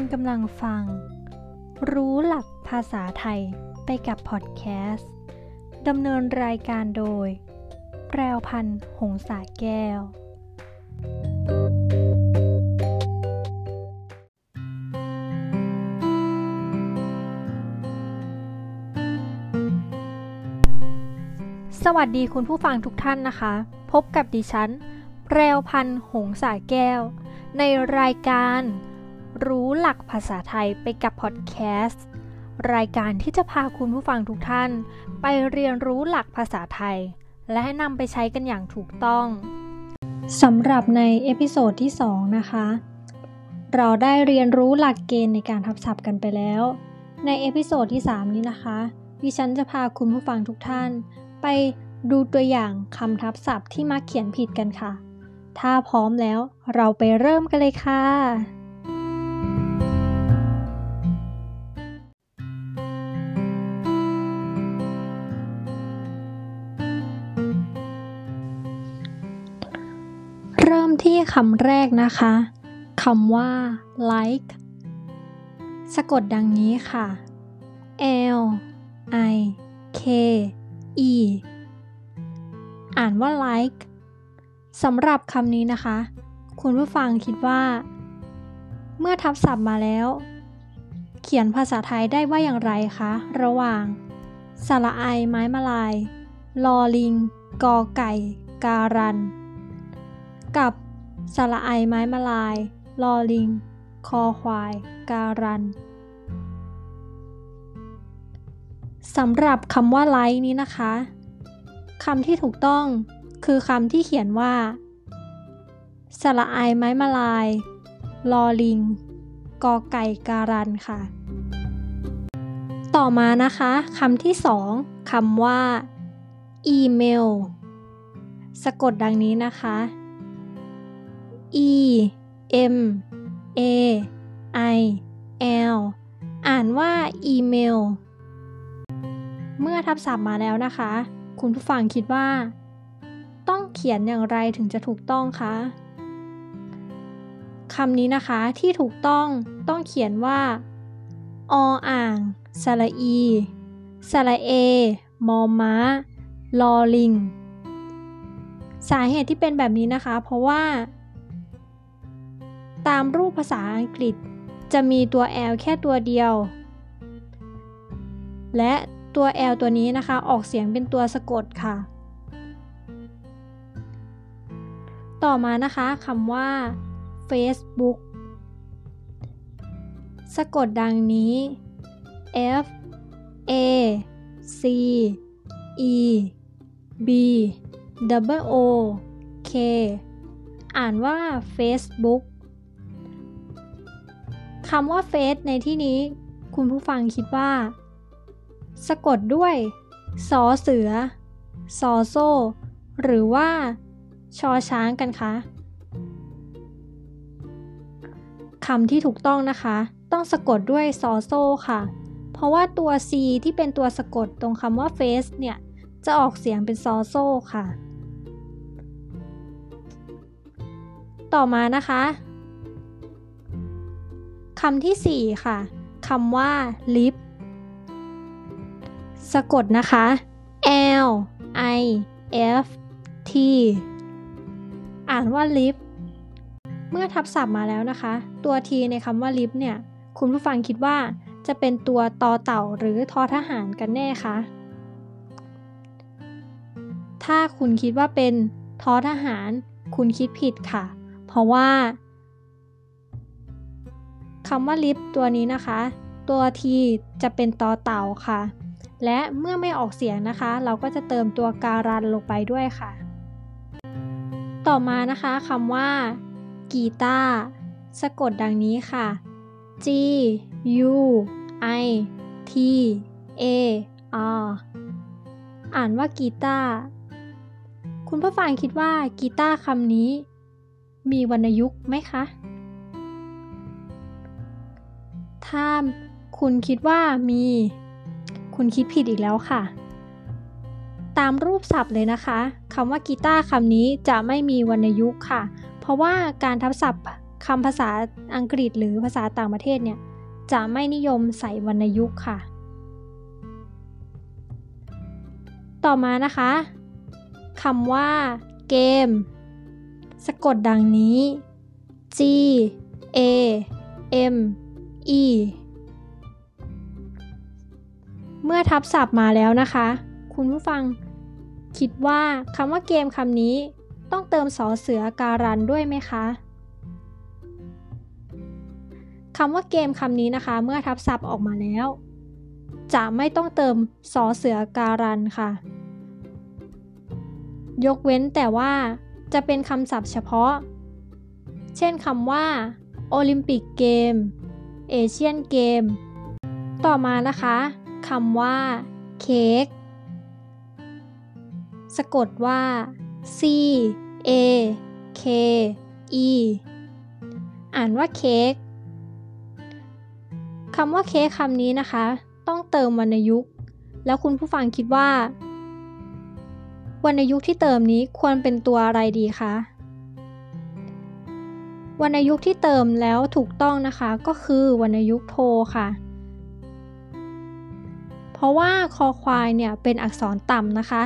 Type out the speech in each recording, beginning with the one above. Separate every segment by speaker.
Speaker 1: คุณกำลังฟัง รู้หลักภาษาไทยไปกับพอดแคสต์ดำเนินรายการโดย แปรวพันธ์หงสาแก้ว สวัสดีคุณผู้ฟังทุกท่านนะคะ พบกับดิฉัน แปรวพันธ์หงสาแก้ว ในรายการ รู้หลักภาษาไทยไปกับพอดแคสต์ รายการที่จะพาคุณผู้ฟังทุกท่าน ไปเรียนรู้หลักภาษาไทย และนำไปใช้กันอย่างถูกต้องสำหรับใน episode ที่ 2 นะคะ เราได้เรียนรู้หลักเกณฑ์ในการทับศัพท์กันไปแล้ว ใน episode ที่ 3 นี้นะคะ ดิฉันจะพาคุณผู้ฟังทุกท่าน ไปดูตัวอย่างคำทับศัพท์ที่มักเขียนผิดกันค่ะ ถ้าพร้อมแล้วเราไปเริ่มกันเลยค่ะ ที่คำแรกนะคะคำว่า like สะกดดังนี้ค่ะ L I K E อ่านว่า like สำหรับคำนี้นะคะ คุณผู้ฟังคิดว่า เมื่อทับศัพท์มาแล้ว เขียนภาษาไทยได้ว่าอย่างไรคะ ระหว่างสระไอไม้มาลาย ลอลิง กอไก่ การัน กับ สระไอไม้มาลาย ลอลิง คอควาย การันสำหรับคำว่าไลค์นี้นะคะคำที่ถูกต้องคือคำที่เขียนว่า สระไอไม้มาลาย ลอลิง กอไก่การันค่ะ ต่อมานะคะคำที่สองคำว่า อีเมล สะกดดังนี้นะคะ e m a i l อ่านว่าอีเมล เมื่อทับศัพท์มาแล้วนะคะ คุณผู้ฟังคิดว่า ต้องเขียนอย่างไรถึงจะถูกต้องคะคำนี้นะคะที่ถูกต้องต้องเขียนว่า ออ่างสระอีสระเอ มอม้า ลอลิง สาเหตุที่เป็นแบบนี้นะคะ เพราะว่า ตามรูปภาษาอังกฤษ จะมีตัว L แค่ตัวเดียว และตัว L ตัวนี้นะคะ ออกเสียงเป็นตัวสะกดค่ะ ต่อมานะคะคำว่า Facebook สะกดดังนี้ F A C E B W O K อ่านว่า Facebook คำว่าเฟซในที่นี้คุณผู้ฟังคิดว่า สะกดด้วยสอเสือสอโซ่หรือว่า ชอช้างกันคะคำที่ถูกต้องนะคะ ต้องสะกดด้วยซอโซ่ค่ะ เพราะว่าตัว C ที่เป็นตัวสะกดตรงคำว่า face เนี่ย จะออกเสียงเป็นซอโซ่ค่ะ ต่อมานะคะ คำที่ 4 ค่ะคำว่า lip สะกดนะคะ L I F T อ่านว่า lip เมื่อทับศัพท์มาแล้วนะคะ ตัว t ในคำว่า lip เนี่ย คุณผู้ฟังคิดว่าจะเป็นตัวตอเต่าหรือทอทหารกันแน่คะ ถ้าคุณคิดว่าเป็นทอทหาร คุณคิดผิดค่ะ เพราะว่า คำว่าลิฟตัวนี้นะคะ ตัวทีจะเป็นตอเต่าค่ะ และเมื่อไม่ออกเสียงนะคะ เราก็จะเติมตัวการันลงไปด้วยค่ะ ต่อมานะคะคำว่ากีตาร์สะกดดังนี้ค่ะ G U I T A R อ่านว่ากีตาร์คุณผู้ฟังคิดว่ากีตาร์คำนี้ มีวรรณยุกต์ไหมคะ ถ้าคุณคิดว่ามี คุณคิดผิดอีกแล้วค่ะ ตามรูปศัพท์เลยนะคะคำว่ากีตาร์คำนี้จะไม่มีวรรณยุกต์ค่ะ เพราะว่าการทับศัพท์คำภาษาอังกฤษหรือภาษาต่างประเทศเนี่ย จะไม่นิยมใส่วรรณยุกต์ค่ะ ต่อมานะคะคำว่าเกม สะกดดังนี้ G A M E เมื่อทับศัพท์มาแล้วนะคะ คุณผู้ฟังคิดว่าคำว่าเกมคำนี้ต้องเติมสอเสือการันด้วยไหมคะคำว่าเกมคำนี้นะคะ เมื่อทับศัพท์ออกมาแล้ว จะไม่ต้องเติมสอเสือการันค่ะ ยกเว้นแต่ว่าจะเป็นคำศัพท์เฉพาะ เช่นคำว่าโอลิมปิกเกม เอเชียนเกม ต่อมานะคะคำว่าเค้กสะกดว่า C A K E อ่านว่าเค้กคำว่าเค้กคำนี้นะคะ ต้องเติมวรรณยุกต์ แล้วคุณผู้ฟังคิดว่า วรรณยุกต์ที่เติมนี้ควรเป็นตัวอะไรดีคะ วรรณยุกต์ที่เติมแล้วถูกต้องนะคะก็คือวรรณยุกต์โทค่ะ เพราะว่าคอควายเนี่ยเป็นอักษรต่ำนะคะ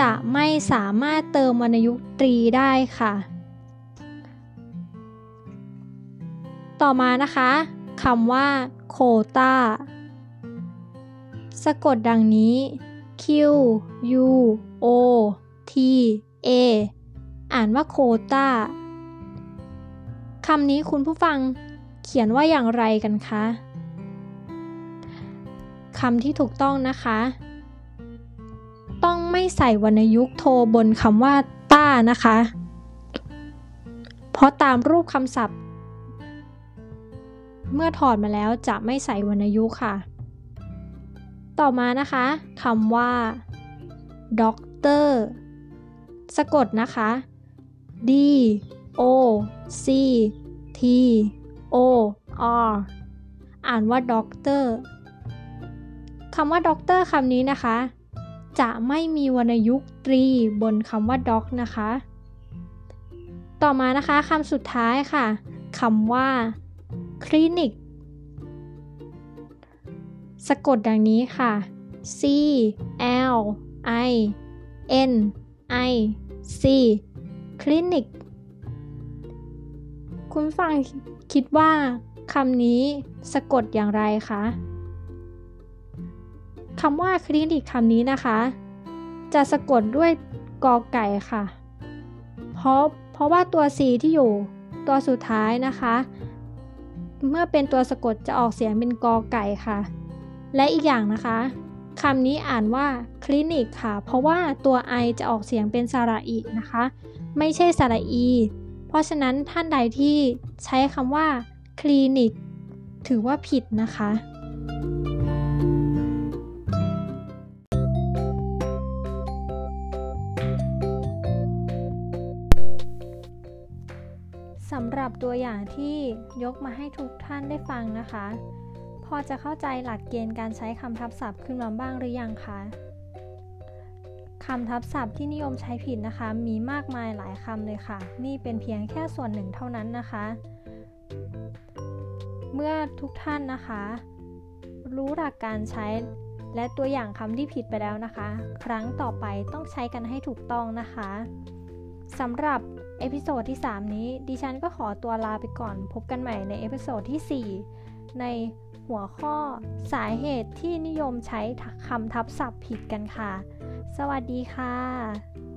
Speaker 1: จะไม่สามารถเติมวรรณยุกต์ตรีได้ค่ะ ต่อมานะคะคำว่าโคตาสะกดดังนี้ Q U O T A อ่านว่าโคตา คำนี้คุณผู้ฟังเขียนว่าอย่างไรกันคะคำที่ถูกต้องนะคะ ต้องไม่ใส่วรรณยุกต์โทบนคำว่าต้านะคะ เพราะตามรูปคำศัพท์ เมื่อถอดมาแล้วจะไม่ใส่วรรณยุกต์ค่ะ ต่อมานะคะคำว่าด็อกเตอร์สะกดนะคะ D O C T O R อ่านว่าด็อกเตอร์คำว่าด็อกเตอร์คำนี้นะคะ จะไม่มีวรรณยุกต์ตรีบนคำว่าด็อกนะคะ ต่อมานะคะคำสุดท้ายค่ะคำว่าคลินิก สะกดดังนี้ค่ะ C L I N I C คลินิก คุณฟังคิดว่าคำนี้สะกดอย่างไรคะคำว่าคลินิกคำนี้นะคะ จะสะกดด้วยกอไก่ค่ะ เพราะเพราะว่าตัว C ที่อยู่ตัวสุดท้ายนะคะ เมื่อเป็นตัวสะกดจะออกเสียงเป็นกอไก่ค่ะ และอีกอย่างนะคะคำนี้อ่านว่าคลินิกค่ะ เพราะว่าตัว i จะออกเสียงเป็นสระอีนะคะ ไม่ใช่สระอี เพราะฉะนั้นท่านใดที่ใช้คำว่าคลินิก ถือว่าผิดนะคะ สำหรับตัวอย่างที่ยกมาให้ทุกท่านได้ฟังนะคะ พอจะเข้าใจหลักเกณฑ์การใช้คำทับศัพท์ขึ้นมาบ้างหรือยังคะ คำทับศัพท์ที่นิยมใช้ผิดนะคะ มีมากมายหลายคำเลยค่ะ นี่เป็นเพียงแค่ส่วนหนึ่งเท่านั้นนะคะ เมื่อทุกท่านนะคะ รู้หลักการใช้และตัวอย่างคำที่ผิดไปแล้วนะคะ ครั้งต่อไปต้องใช้กันให้ถูกต้องนะคะสำหรับ episode ที่ 3 นี้ ดิฉันก็ขอตัวลาไปก่อน พบกันใหม่ใน episode ที่ 4 ในหัวข้อสาเหตุที่นิยมใช้คำทับศัพท์ผิดกันค่ะ สวัสดีค่ะ